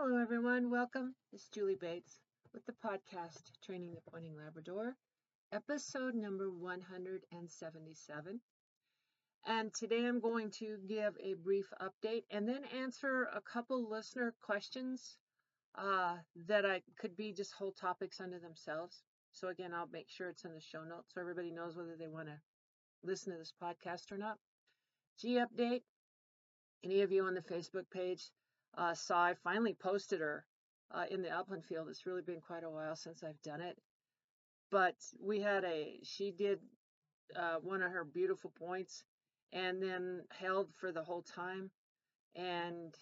Hello, everyone. Welcome. It's Julie Bates with the podcast Training the Pointing Labrador, episode number 177. And today I'm going to give a brief update and then answer a couple listener questions uh, that I could be just whole topics unto themselves. So, again, I'll make sure it's in the show notes so everybody knows whether they want to listen to this podcast or not. G update. Any of you on the Facebook page uh, saw I finally posted her uh, in the upland field. It's really been quite a while since I've done it. But we had a, she did uh, one of her beautiful points and then held for the whole time and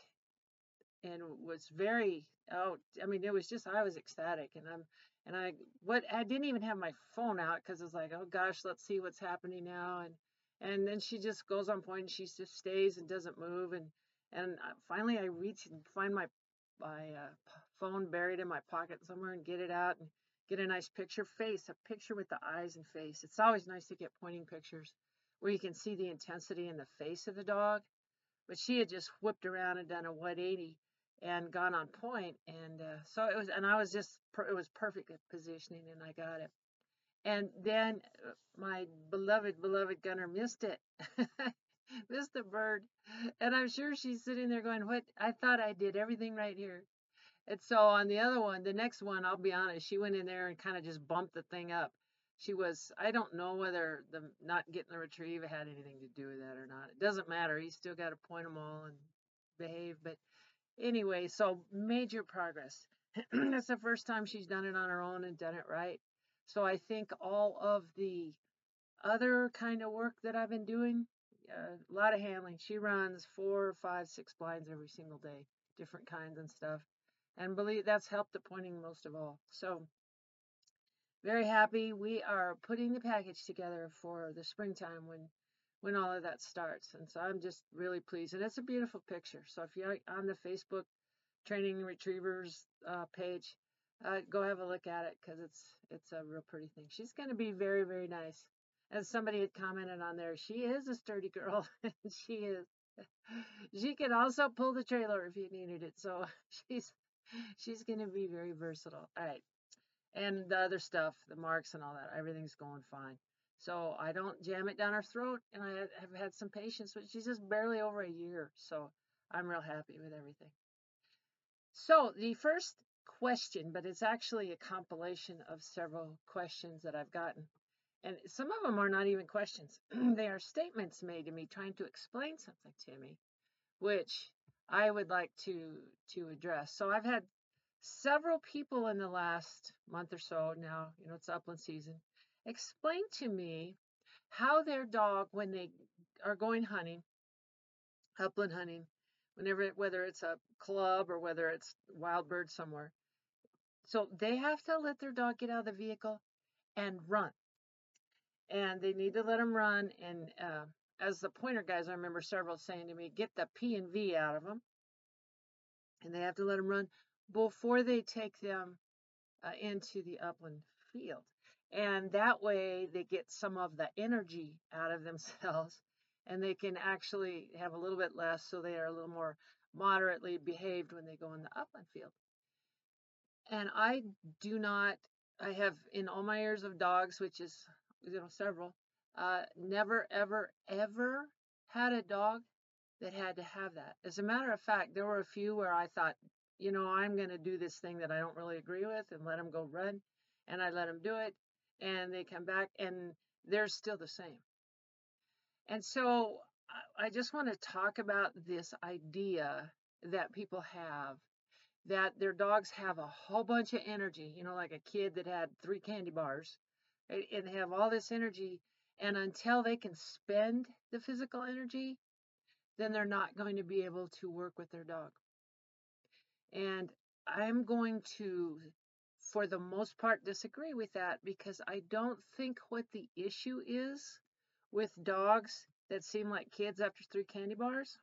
and was very oh i mean it was just i was ecstatic and i'm and i what i didn't even have my phone out because it's like oh gosh let's see what's happening now and and then she just goes on point and she just stays and doesn't move and and uh, finally i reach and find my my uh, phone buried in my pocket somewhere and get it out and get a nice picture face a picture with the eyes and face. It's always nice to get pointing pictures where you can see the intensity in the face of the dog. But she had just whipped around and done a 180 and gone on point and uh, so it was and i was just it was perfect positioning and i got it. And then uh, my beloved beloved gunner missed it the bird. And i'm sure she's sitting there going what? I thought i did everything right here. And so on the other one the next one i'll be honest she went in there and kind of just bumped the thing up. She was i don't know whether the not getting the retrieve had anything to do with that or not. It doesn't matter. He's still got to point them all and behave. But anyway so major progress. That's the first time she's done it on her own and done it right. So i think all of the other kind of work that i've been doing a lot of handling she runs four five six blinds every single day different kinds and stuff and believe that's helped the pointing most of all so very happy. We are putting the package together for the springtime when when all of that starts. And so I'm just really pleased. And it's a beautiful picture. So if you're on the Facebook Training Retrievers uh, page, uh, go have a look at it because it's it's a real pretty thing. She's going to be very very nice. As somebody had commented on there, she is a sturdy girl. she is. She can also pull the trailer if you needed it. So she's she's going to be very versatile. All right and the other stuff, the marks and all that, everything's going fine. So I don't jam it down her throat, and I have had some patience, but she's just barely over a year, so I'm real happy with everything. So the first question, but it's actually a compilation of several questions that I've gotten. And some of them are not even questions. they are statements made to me trying to explain something to me, which I would like to to address. So I've had several people in the last month or so now, you know, it's upland season, explain to me how their dog, when they are going hunting, upland hunting, whenever whether it's a club or whether it's wild bird somewhere, so they have to let their dog get out of the vehicle and run, and they need to let them run. And uh, as the pointer guys, I remember several saying to me, "Get the P and V out of them," and they have to let them run before they take them uh, into the upland field. And that way they get some of the energy out of themselves and they can actually have a little bit less so they are a little more moderately behaved when they go in the upland field. And I do not, I have in all my years of dogs, which is, you know, several, uh, never, ever, ever had a dog that had to have that. As a matter of fact, there were a few where I thought you know, I'm going to do this thing that I don't really agree with and let them go run. And I let them do it. And they come back and they're still the same. And so I just want to talk about this idea that people have that their dogs have a whole bunch of energy, you know, like a kid that had three candy bars and they have all this energy. And until they can spend the physical energy, then they're not going to be able to work with their dog. And I'm going to, for the most part, disagree with that because I don't think what the issue is with dogs that seem like kids after three candy bars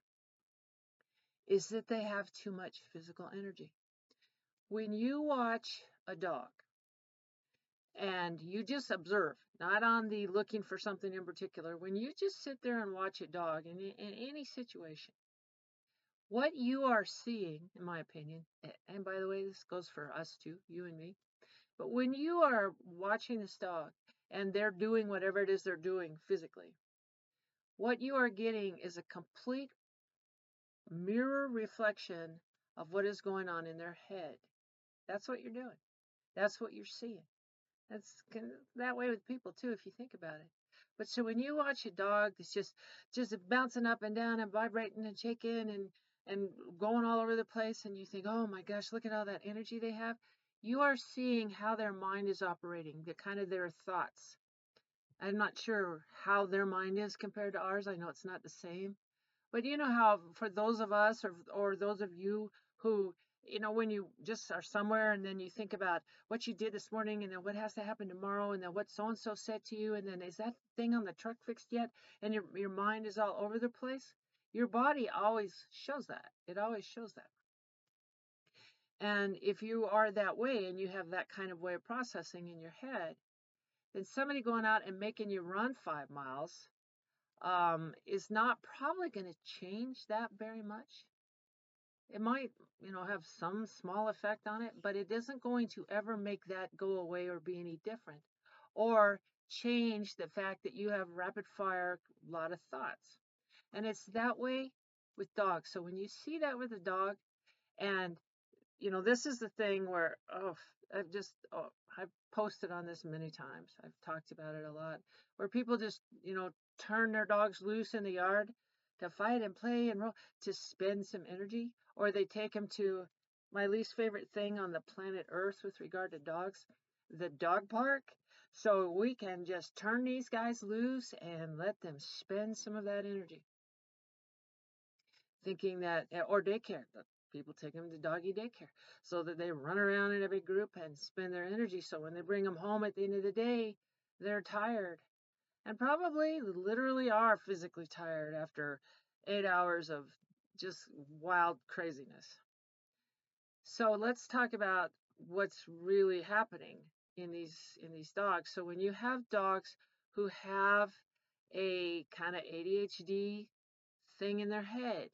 is that they have too much physical energy. When you watch a dog and you just observe, not on the looking for something in particular, when you just sit there and watch a dog in, in any situation, what you are seeing, in my opinion, and by the way, this goes for us too, you and me, but when you are watching this dog and they're doing whatever it is they're doing physically, what you are getting is a complete mirror reflection of what is going on in their head. That's what you're doing. That's what you're seeing. That's that way with people too, if you think about it. But so when you watch a dog that's just just bouncing up and down and vibrating and shaking and and going all over the place, and you think, oh my gosh, look at all that energy they have. You are seeing how their mind is operating, the kind of their thoughts. I'm not sure how their mind is compared to ours. I know it's not the same. But you know how for those of us or or those of you who you know when you just are somewhere and then you think about what you did this morning and then what has to happen tomorrow and then what so and so said to you and then is that thing on the truck fixed yet? And your your mind is all over the place? Your body always shows that. It always shows that. And if you are that way and you have that kind of way of processing in your head then somebody going out and making you run five miles um, is not probably going to change that very much. It might, you know, have some small effect on it, but it isn't going to ever make that go away or be any different or change the fact that you have rapid fire a lot of thoughts. And it's that way with dogs. So when you see that with a dog and you know, this is the thing where oh, I've just oh, I've posted on this many times. I've talked about it a lot. Where people just, you know, turn their dogs loose in the yard to fight and play and roll to spend some energy, or they take them to my least favorite thing on the planet Earth with regard to dogs, the dog park. So we can just turn these guys loose and let them spend some of that energy. Thinking that, eh, or daycare, people take them to doggy daycare so that they run around in every group and spend their energy. So when they bring them home at the end of the day, they're tired and probably literally are physically tired after eight hours of just wild craziness. So let's talk about what's really happening in these in these dogs. So when you have dogs who have a kind of ADHD thing in their head,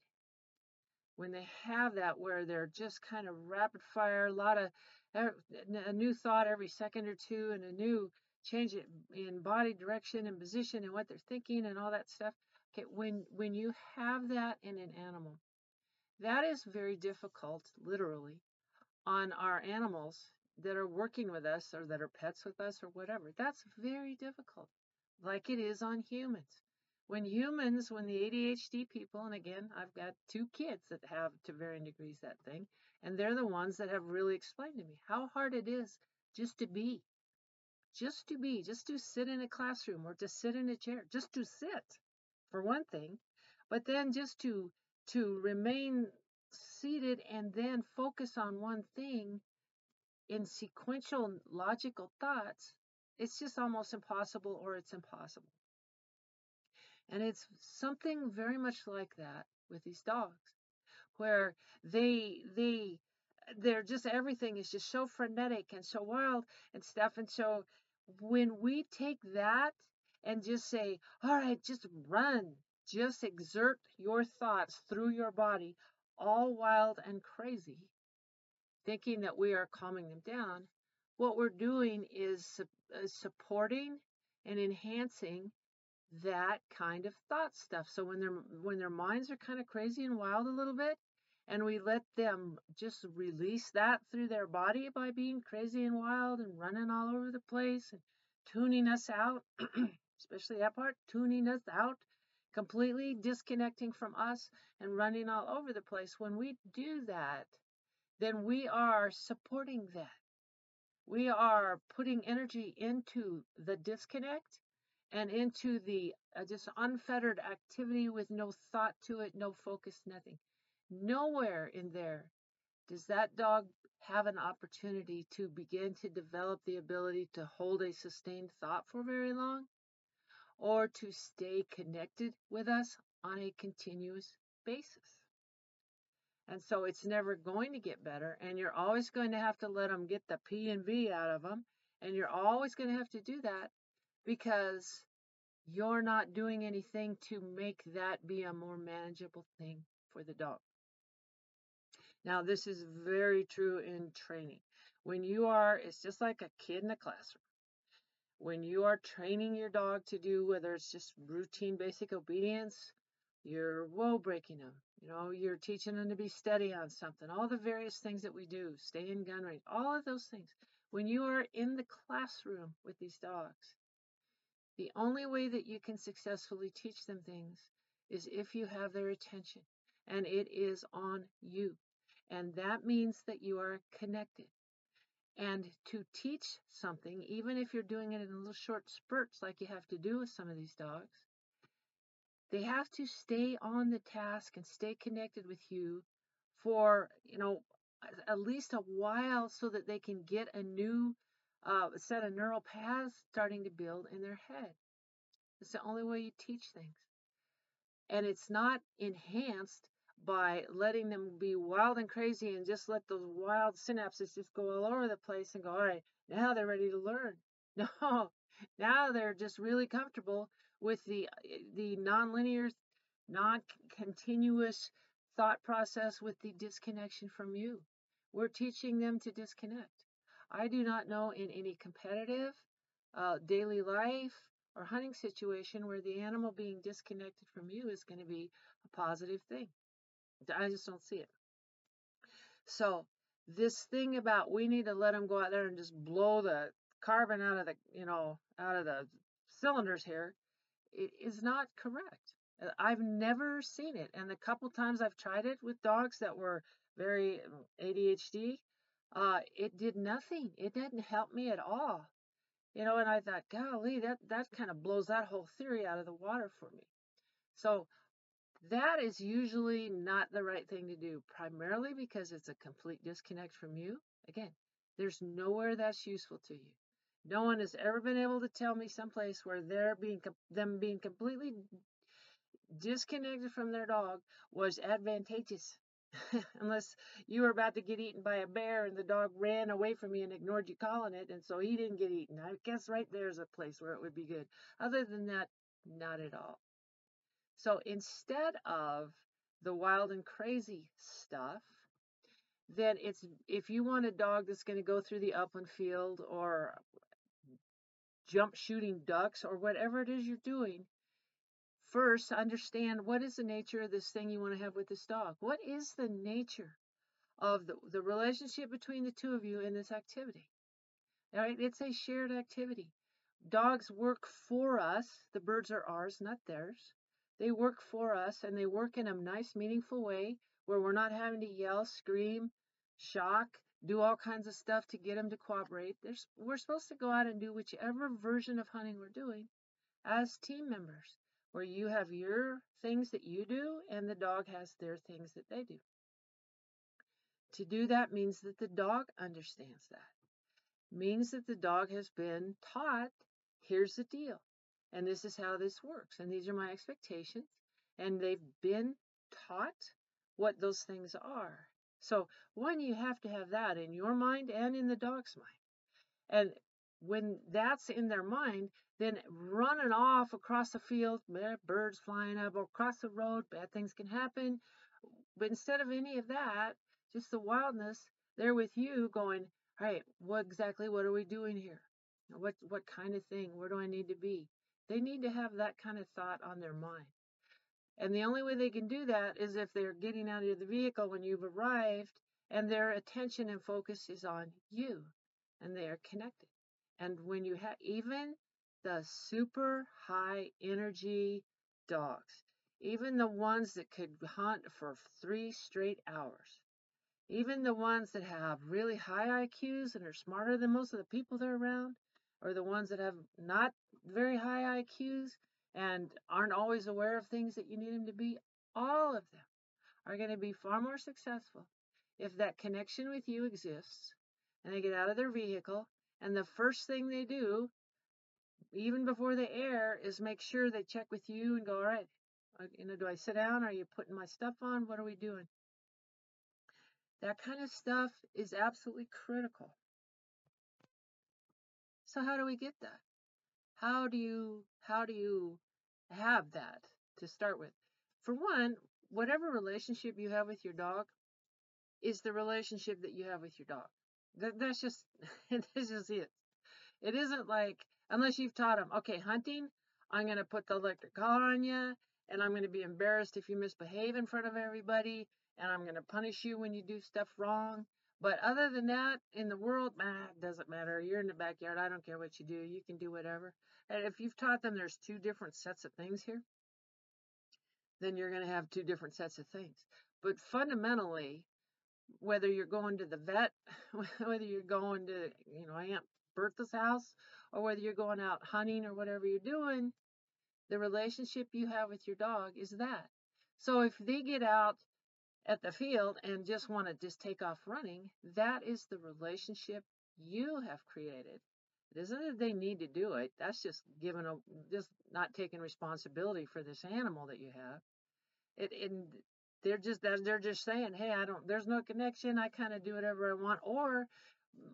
when they have that where they're just kind of rapid fire, a lot of a new thought every second or two and a new change in body direction and position and what they're thinking and all that stuff. Okay, when when you have that in an animal, that is very difficult, literally, on our animals that are working with us or that are pets with us or whatever. That's very difficult, like it is on humans. When humans, when the ADHD people, and again, I've got two kids that have to varying degrees that thing, and they're the ones that have really explained to me how hard it is just to be just to be, just to sit in a classroom or to sit in a chair, just to sit for one thing, but then just to to remain seated and then focus on one thing in sequential logical thoughts, it's just almost impossible or it's impossible. And it's something very much like that with these dogs, where they they they're just everything is just so frenetic and so wild and stuff. And so when we take that and just say, all right, just run, just exert your thoughts through your body, all wild and crazy, thinking that we are calming them down, what we're doing is uh, supporting and enhancing that kind of thought stuff. So when their when their minds are kind of crazy and wild a little bit, and we let them just release that through their body by being crazy and wild and running all over the place and tuning us out, especially that part, tuning us out, completely disconnecting from us and running all over the place. When we do that, then we are supporting that. We are putting energy into the disconnect and into the uh, just unfettered activity with no thought to it, no focus, nothing. Nowhere in there does that dog have an opportunity to begin to develop the ability to hold a sustained thought for very long or to stay connected with us on a continuous basis. And so it's never going to get better, and you're always going to have to let them get the P and V out of them, and you're always going to have to do that because you're not doing anything to make that be a more manageable thing for the dog. Now, this is very true in training. When you are, it's just like a kid in a classroom. When you are training your dog to do, whether it's just routine basic obedience, you're whoa breaking them. You know, you're teaching them to be steady on something. All the various things that we do, stay in gun range, all of those things. When you are in the classroom with these dogs, the only way that you can successfully teach them things is if you have their attention and it is on you. And that means that you are connected. And to teach something, even if you're doing it in little short spurts like you have to do with some of these dogs, they have to stay on the task and stay connected with you for, you know, at least a while so that they can get a new uh, set of neural paths starting to build in their head. It's the only way you teach things. And it's not enhanced by letting them be wild and crazy and just let those wild synapses just go all over the place and go, all right, now they're ready to learn. No, now they're just really comfortable with the the nonlinear, non-continuous thought process with the disconnection from you. We're teaching them to disconnect. I do not know in any competitive uh, daily life or hunting situation where the animal being disconnected from you is going to be a positive thing. I just don't see it. So this thing about we need to let them go out there and just blow the carbon out of the you know out of the cylinders here it is not correct. Uh, I've never seen it, and the couple times I've tried it with dogs that were very um, ADHD, uh, it did nothing. It didn't help me at all. You know, and I thought, golly, that that kind of blows that whole theory out of the water for me. So that is usually not the right thing to do, primarily because it's a complete disconnect from you. Again, there's nowhere that's useful to you. No one has ever been able to tell me someplace where they're being them being completely disconnected from their dog was advantageous. Unless you were about to get eaten by a bear and the dog ran away from you and ignored you calling it, and so he didn't get eaten. I guess right there's a place where it would be good. Other than that, not at all. So instead of the wild and crazy stuff, then it's if you want a dog that's going to go through the upland field or jump shooting ducks or whatever it is you're doing, first understand what is the nature of this thing you want to have with this dog. What is the nature of the, the relationship between the two of you in this activity? All right, it's a shared activity. Dogs work for us. The birds are ours, not theirs. They work for us and they work in a nice, meaningful way where we're not having to yell, scream, shock, do all kinds of stuff to get them to cooperate. There's, we're supposed to go out and do whichever version of hunting we're doing as team members, where you have your things that you do and the dog has their things that they do. To do that means that the dog understands that. Means that the dog has been taught, here's the deal, and this is how this works, and these are my expectations, and they've been taught what those things are. So, one, you have to have that in your mind and in the dog's mind. And when that's in their mind, then running off across the field, birds flying up, or across the road, bad things can happen. But instead of any of that, just the wildness, they're with you going, all right, what exactly, what are we doing here? What, what kind of thing? Where do I need to be? They need to have that kind of thought on their mind. And the only way they can do that is if they're getting out of the vehicle when you've arrived and their attention and focus is on you and they are connected. And when you have even the super high energy dogs, even the ones that could hunt for three straight hours, even the ones that have really high IQs and are smarter than most of the people they're around, or the ones that have not very high IQs and aren't always aware of things that you need them to be, all of them are going to be far more successful if that connection with you exists and they get out of their vehicle and the first thing they do even before they air is make sure they check with you and go all right uh, you know do i sit down? Are you putting my stuff on? What are we doing? That kind of stuff is absolutely critical so how do we get that how do you how do you have that to start with? For one, whatever relationship you have with your dog, is the relationship that you have with your dog. That, that's just, this is it. It isn't like, unless you've taught them, okay, hunting, I'm going to put the electric collar on you, and I'm going to be embarrassed if you misbehave in front of everybody, and I'm going to punish you when you do stuff wrong. But other than that, in the world, nah, it doesn't matter. You're in the backyard. I don't care what you do. You can do whatever. And if you've taught them there's two different sets of things here, then you're going to have two different sets of things. But fundamentally, whether you're going to the vet, whether you're going to, you know, Aunt Bertha's house, or whether you're going out hunting or whatever you're doing, the relationship you have with your dog is that. So if they get out at the field and just want to just take off running, that is the relationship you have created. It isn't that they need to do it. That's just giving a just not taking responsibility for this animal that you have. It and they're just they're just saying, hey, I don't. There's no connection. I kind of do whatever I want. Or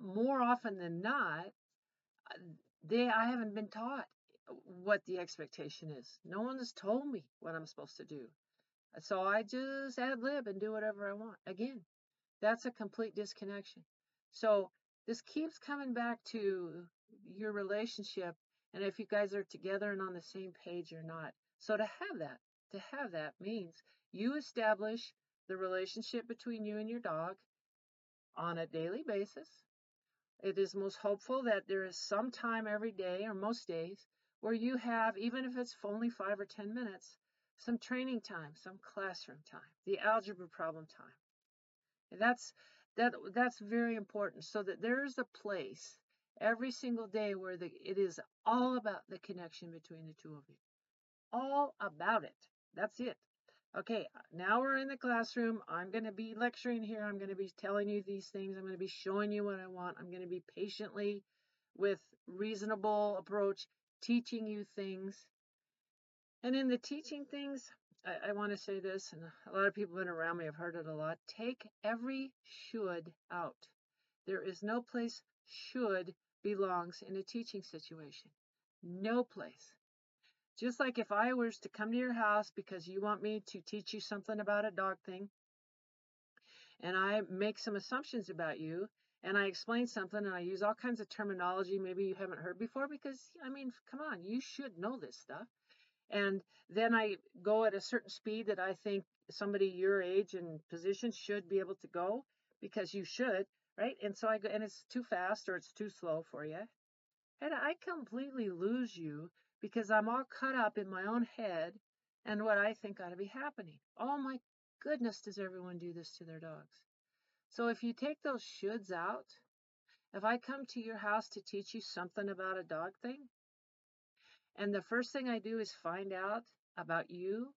more often than not, uh, they I haven't been taught what the expectation is. No one has told me what I'm supposed to do. So I just ad lib and do whatever I want. Again, that's a complete disconnection. So this keeps coming back to your relationship and if you guys are together and on the same page or not. So to have that, to have that means you establish the relationship between you and your dog on a daily basis. It is most hopeful that there is some time every day or most days where you have, even if it's only five or 10 minutes, some training time, some classroom time, the algebra problem time. And that's that that's very important so that there's a place every single day where the, it is all about the connection between the two of you. All about it. That's it. Okay, now we're in the classroom. I'm going to be lecturing here. I'm going to be telling you these things. I'm going to be showing you what I want. I'm going to be patiently, with reasonable approach, teaching you things. And in the teaching things, I, I want to say this, and a lot of people been around me have heard it a lot. Take every should out. There is no place should belongs in a teaching situation. No place. Just like if I was to come to your house because you want me to teach you something about a dog thing, and I make some assumptions about you, and I explain something and I use all kinds of terminology maybe you haven't heard before because, I mean, come on, you should know this stuff. And then I go at a certain speed that I think somebody your age and position should be able to go because you should right? And so I go, and it's too fast or it's too slow for you. And I completely lose you because I'm all cut up in my own head and what I think ought to be happening. Oh my goodness, does everyone do this to their dogs? So if you take those shoulds out, if I come to your house to teach you something about a dog thing, and the first thing I do is find out about you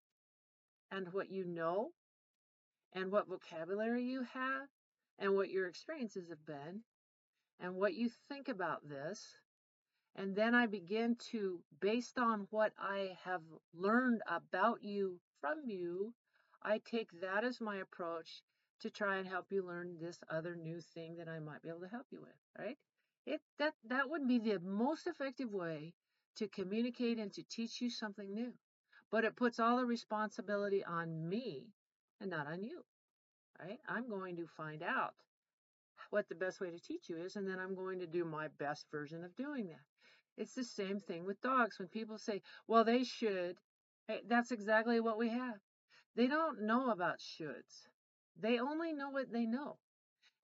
and what you know and what vocabulary you have and what your experiences have been and what you think about this. And then I begin to, based on what I have learned about you from you, I take that as my approach to try and help you learn this other new thing that I might be able to help you with, right? It that that would be the most effective way to communicate and to teach you something new. But it puts all the responsibility on me and not on you right? I'm going to find out what the best way to teach you is, and then I'm going to do my best version of doing that. It's the same thing with dogs. When people say, well, they should, eh, that's exactly what we have. They don't know about shoulds. They only know what they know.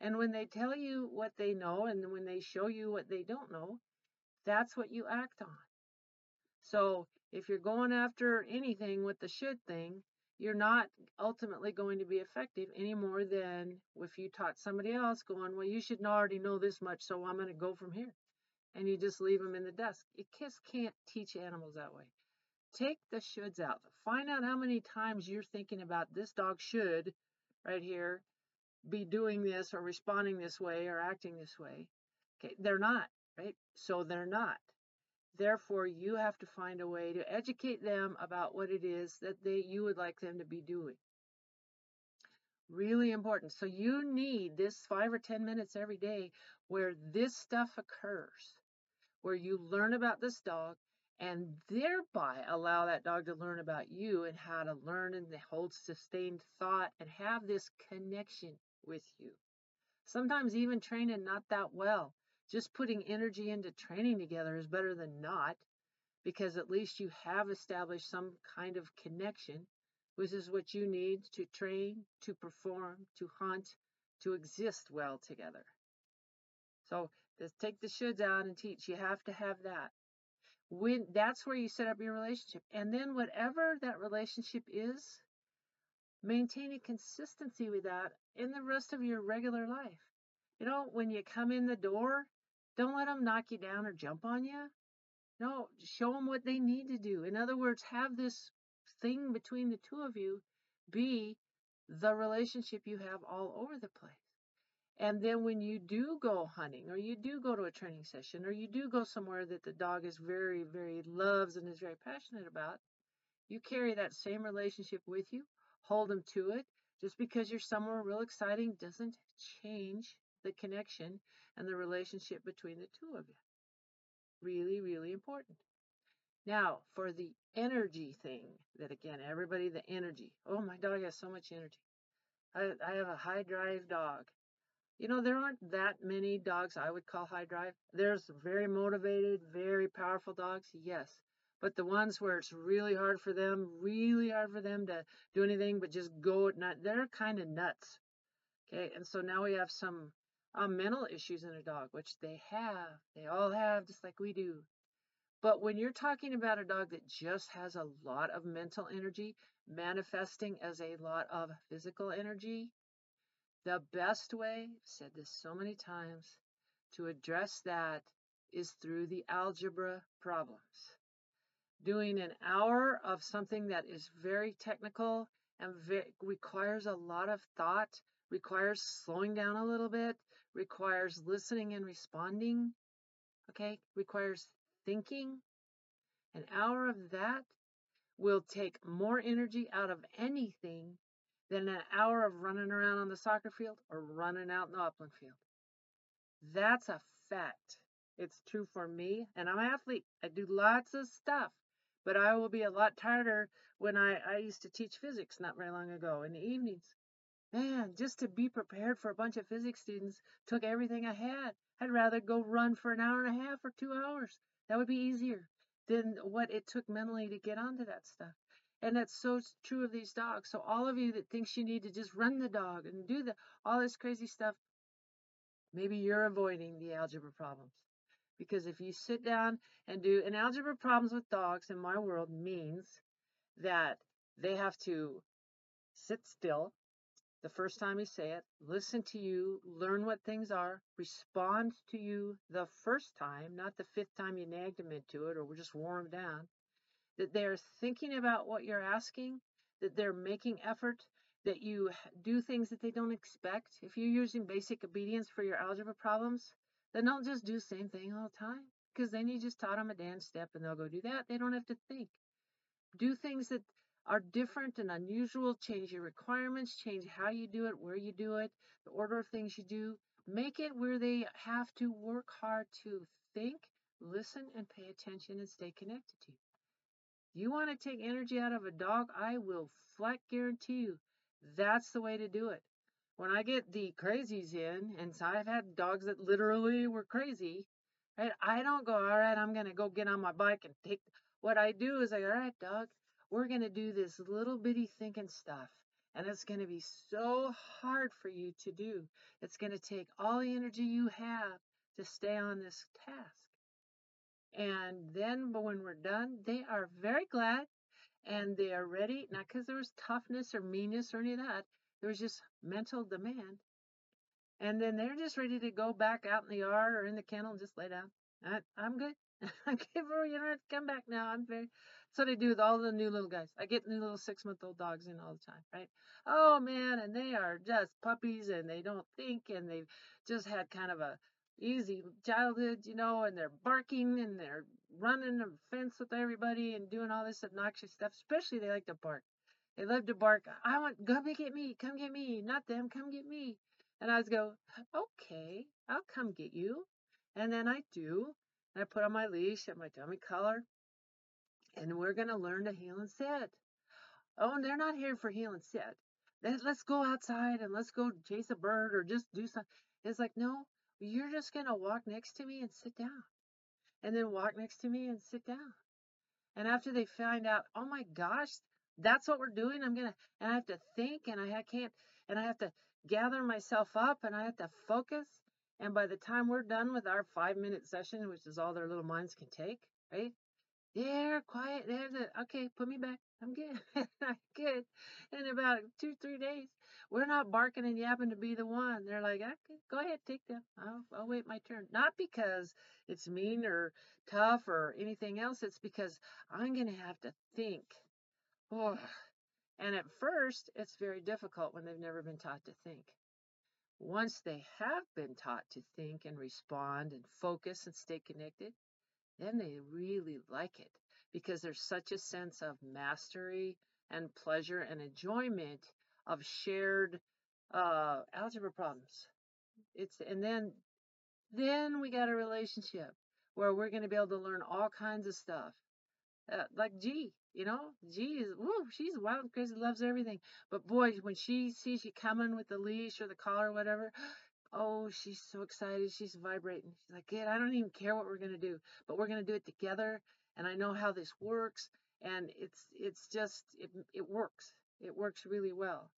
And when they tell you what they know and when they show you what they don't know, that's what you act on. So if you're going after anything with the should thing, you're not ultimately going to be effective any more than if you taught somebody else going, well, you should already know this much, so I'm going to go from here. And you just leave them in the desk. You just can't teach animals that way. Take the shoulds out. Find out how many times you're thinking about this dog should, right here, be doing this or responding this way or acting this way. Okay, they're not, right? So they're not. Therefore, you have to find a way to educate them about what it is that they you would like them to be doing. Really important. So you need this five or 10 minutes every day where this stuff occurs, where you learn about this dog and thereby allow that dog to learn about you and how to learn and hold sustained thought and have this connection with you. Sometimes even training not that well. Just putting energy into training together is better than not because at least you have established some kind of connection, which is what you need to train, to perform, to hunt, to exist well together. So just take the shoulds out and teach. You have to have that. When that's where you set up your relationship. And then whatever that relationship is, maintain a consistency with that in the rest of your regular life. You know, when you come in the door, don't let them knock you down or jump on you. No, show them what they need to do. In other words, have this thing between the two of you be the relationship you have all over the place. And then when you do go hunting or you do go to a training session or you do go somewhere that the dog is very, very loves and is very passionate about, you carry that same relationship with you, hold them to it. Just because you're somewhere real exciting doesn't change the connection and the relationship between the two of you. Really, really important. Now, for the energy thing, that again, everybody, the energy. Oh, my dog has so much energy. I, I have a high drive dog. You know, there aren't that many dogs I would call high drive. There's very motivated, very powerful dogs, yes. But the ones where it's really hard for them, really hard for them to do anything but just go at night, they're kind of nuts. Okay, and so now we have some um, mental issues in a dog, which they have. They all have, just like we do. But when you're talking about a dog that just has a lot of mental energy manifesting as a lot of physical energy, the best way, I've said this so many times, to address that is through the algebra problems. Doing an hour of something that is very technical and requires a lot of thought, requires slowing down a little bit, requires listening and responding, okay, requires thinking. An hour of that will take more energy out of anything than an hour of running around on the soccer field or running out in the upland field. That's a fact. It's true for me, and I'm an athlete. I do lots of stuff, but I will be a lot tireder when I, I used to teach physics not very long ago in the evenings. Man, just to be prepared for a bunch of physics students took everything I had. I'd rather go run for an hour and a half or two hours. That would be easier than what it took mentally to get onto that stuff. And that's so true of these dogs. So all of you that thinks you need to just run the dog and do the all this crazy stuff, maybe you're avoiding the algebra problems. Because if you sit down and do an algebra problems with dogs in my world means that they have to sit still the first time you say it, listen to you, learn what things are, respond to you the first time, not the fifth time you nagged them into it or just wore them down that they're thinking about what you're asking, that they're making effort, that you do things that they don't expect. If you're using basic obedience for your algebra problems, then don't just do the same thing all the time because then you just taught them a dance step and they'll go do that. They don't have to think. Do things that are different and unusual, change your requirements, change how you do it, where you do it, the order of things you do. Make it where they have to work hard to think, listen, and pay attention and stay connected to you. You want to take energy out of a dog? I will flat guarantee you that's the way to do it. When I get the crazies in, and so I've had dogs that literally were crazy, right? I don't go, all right, I'm going to go get on my bike and take. What I do is I go, all right, dog, we're going to do this little bitty thinking stuff. And it's going to be so hard for you to do. It's going to take all the energy you have to stay on this task. And then, but when we're done, they are very glad and they are ready, not because there was toughness or meanness or any of that. There was just mental demand. And then they're just ready to go back out in the yard or in the kennel and just lay down. I, I'm good. Give her, you don't have to come back now. I'm very. That's what I do with all the new little guys. I get new little six month old dogs in all the time, right? Oh man, and they are just puppies and they don't think and they've just had kind of a easy childhood, you know, and they're barking and they're running a fence with everybody and doing all this obnoxious stuff. Especially they like to bark. They love to bark. I want come get me, come get me, not them, come get me. And I was go, okay, I'll come get you. And then I do. And I put on my leash and my dummy collar. And we're going to learn to heel and sit. Oh, and they're not here for heel and sit. Let's go outside and let's go chase a bird or just do something. It's like, no, you're just going to walk next to me and sit down. And then walk next to me and sit down. And after they find out, oh my gosh, that's what we're doing, I'm going to, and I have to think and I can't, and I have to gather myself up and I have to focus. And by the time we're done with our five minute session, which is all their little minds can take, right? They're quiet. They're the, okay, put me back. I'm good. I'm good. In about two, three days, we're not barking and yapping to be the one. They're like, okay, go ahead, take them. I'll, I'll wait my turn. Not because it's mean or tough or anything else. It's because I'm going to have to think. Oh. And at first, it's very difficult when they've never been taught to think. Once they have been taught to think and respond and focus and stay connected, then they really like it because there's such a sense of mastery and pleasure and enjoyment of shared uh, algebra problems. It's and then then we got a relationship where we're going to be able to learn all kinds of stuff. Uh, like G, you know, G is woo, she's wild and crazy, loves everything. But boy, when she sees you coming with the leash or the collar or whatever, Oh, she's so excited. She's vibrating. She's like, Kid, I don't even care what we're going to do, but we're going to do it together. And I know how this works. And it's, it's just, it, it works. It works really well.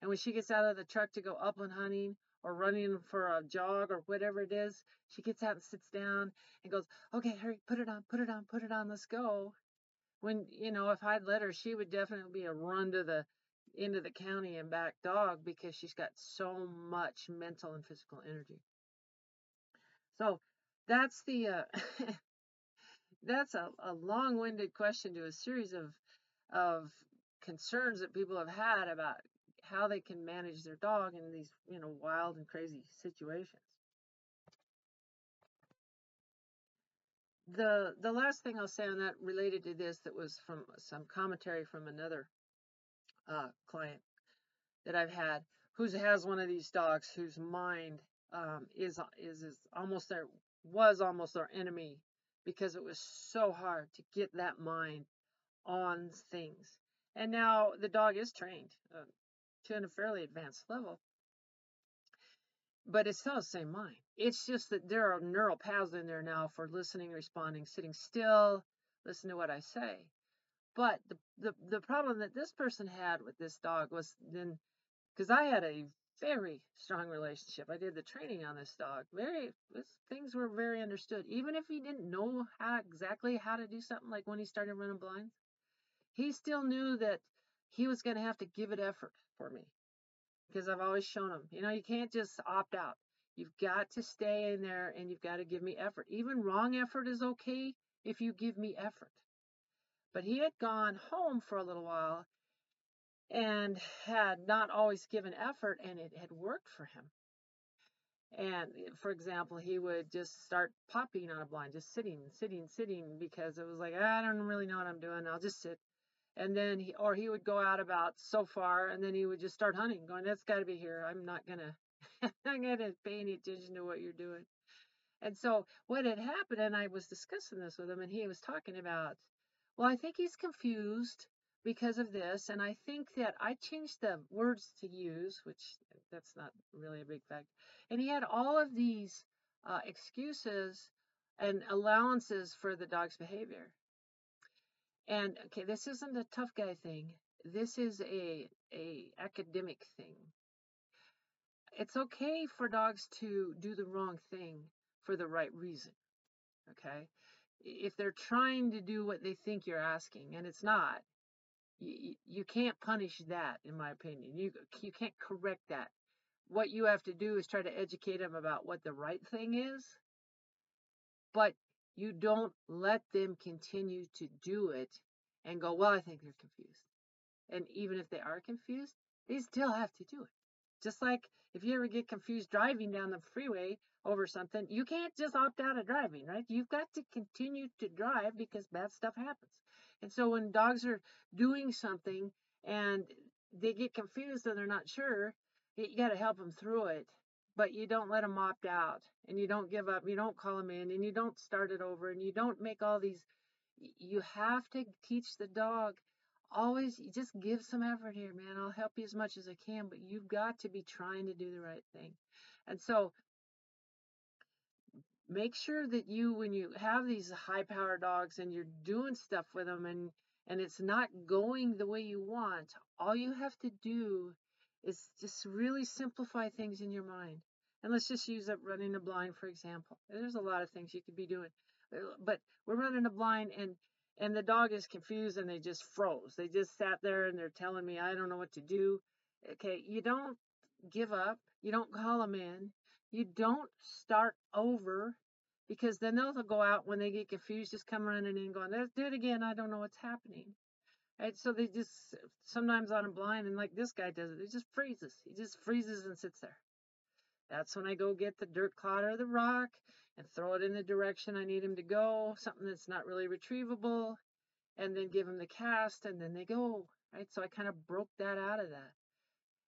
And when she gets out of the truck to go upland hunting or running for a jog or whatever it is, she gets out and sits down and goes, okay, hurry, put it on, put it on, put it on, let's go. When, you know, if I'd let her, she would definitely be a run to the into the county and back dog because she's got so much mental and physical energy. So that's the uh, that's a, a long-winded question to a series of of concerns that people have had about how they can manage their dog in these you know wild and crazy situations. The the last thing I'll say on that related to this that was from some commentary from another uh, client that I've had who has one of these dogs whose mind um, is is is almost their was almost their enemy because it was so hard to get that mind on things. And now the dog is trained uh, to a fairly advanced level, but it's still the same mind. It's just that there are neural paths in there now for listening, responding, sitting still, listen to what I say. But the, the, the problem that this person had with this dog was then, because I had a very strong relationship. I did the training on this dog. Very, this, things were very understood. Even if he didn't know how exactly how to do something, like when he started running blinds, he still knew that he was going to have to give it effort for me because I've always shown him, you know, you can't just opt out. You've got to stay in there and you've got to give me effort. Even wrong effort is okay if you give me effort. But he had gone home for a little while and had not always given effort, and it had worked for him. And eh, for example, he would just start popping on a blind, just sitting, sitting, sitting, because it was like, I don't really know what I'm doing. I'll just sit. And then he, or he would go out about so far, and then he would just start hunting, going, That's got to be here. I'm not gonna, I'm gonna pay any attention to what you're doing. And so what had happened, and I was discussing this with him, and he was talking about well, I think he's confused because of this, and I think that I changed the words to use, which that's not really a big fact. And he had all of these uh, excuses and allowances for the dog's behavior. And okay, this isn't a tough guy thing. This is a a academic thing. It's okay for dogs to do the wrong thing for the right reason. Okay? if they're trying to do what they think you're asking and it's not you, you can't punish that in my opinion you you can't correct that what you have to do is try to educate them about what the right thing is but you don't let them continue to do it and go well i think they're confused and even if they are confused they still have to do it just like if you ever get confused driving down the freeway over something, you can't just opt out of driving, right? You've got to continue to drive because bad stuff happens. And so when dogs are doing something and they get confused and they're not sure, you got to help them through it. But you don't let them opt out and you don't give up. You don't call them in and you don't start it over and you don't make all these You have to teach the dog always just give some effort here, man. I'll help you as much as I can, but you've got to be trying to do the right thing. And so make sure that you when you have these high power dogs and you're doing stuff with them and and it's not going the way you want, all you have to do is just really simplify things in your mind. And let's just use up running a blind, for example. There's a lot of things you could be doing. Uh, but we're running a blind and and the dog is confused and they just froze. They just sat there and they're telling me I don't know what to do. Okay, you don't give up. You don't call them in. You don't start over because then they'll go out when they get confused, just come running in going, let's do it again. I don't know what's happening. Right? So they just sometimes on a blind and like this guy does it, he just freezes. He just freezes and sits there. That's when I go get the dirt clod or the rock and throw it in the direction I need him to go, something that's not really retrievable, and then give him the cast and then they go. Right? So I kind of broke that out of that.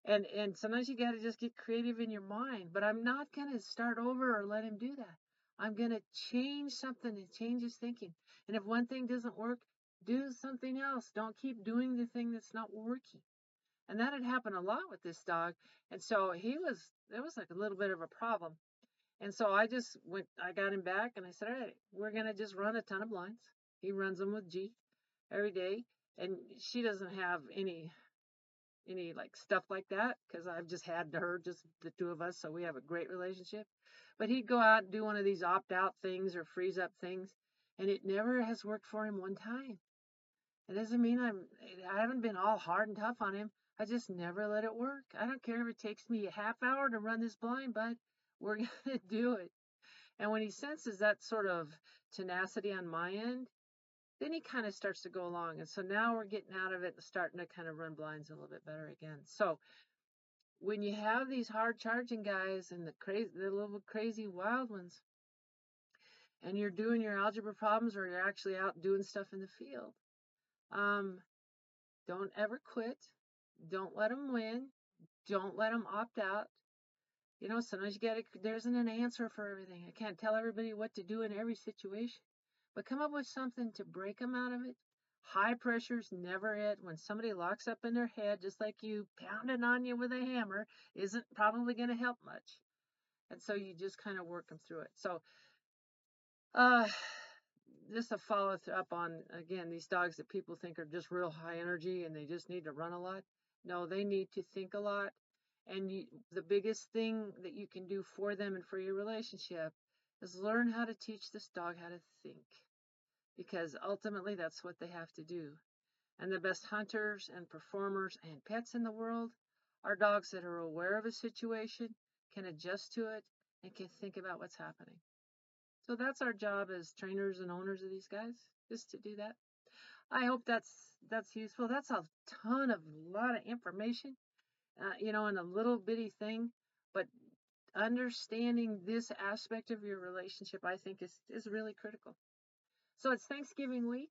And and sometimes you gotta just get creative in your mind. But I'm not gonna start over or let him do that. I'm gonna change something and change his thinking. And if one thing doesn't work, do something else. Don't keep doing the thing that's not working. And that had happened a lot with this dog. And so he was, there was like a little bit of a problem. And so I just went, I got him back and I said, all right, we're going to just run a ton of blinds. He runs them with G every day. And she doesn't have any, any like stuff like that because I've just had her, just the two of us. So we have a great relationship. But he'd go out and do one of these opt out things or freeze up things. And it never has worked for him one time. It doesn't mean I'm, I haven't been all hard and tough on him. I just never let it work. I don't care if it takes me a half hour to run this blind, but we're to do it. And when he senses that sort of tenacity on my end, then he kind of starts to go along. And so now we're getting out of it and starting to kind of run blinds a little bit better again. So when you have these hard charging guys and the crazy, the little crazy wild ones, and you're doing your algebra problems or you're actually out doing stuff in the field, um, don't ever quit. Don't let them win. Don't let them opt out. You know, sometimes you get it. There isn't an answer for everything. I can't tell everybody what to do in every situation, but come up with something to break them out of it. High pressure's never it. When somebody locks up in their head, just like you pounding on you with a hammer, isn't probably going to help much. And so you just kind of work them through it. So, uh, just a follow up on again these dogs that people think are just real high energy and they just need to run a lot. No, they need to think a lot. And you, the biggest thing that you can do for them and for your relationship is learn how to teach this dog how to think. Because ultimately, that's what they have to do. And the best hunters and performers and pets in the world are dogs that are aware of a situation, can adjust to it, and can think about what's happening. So that's our job as trainers and owners of these guys, just to do that. I hope that's that's useful. That's a ton of lot of information, uh, you know, in a little bitty thing. But understanding this aspect of your relationship, I think, is is really critical. So it's Thanksgiving week.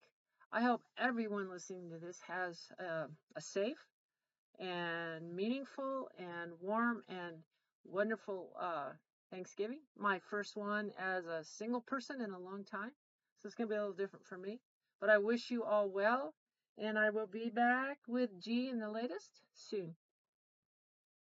I hope everyone listening to this has a safe and meaningful and warm and wonderful uh, Thanksgiving. My first one as a single person in a long time. So it's going to be a little different for me. But I wish you all well, and I will be back with G in the latest soon.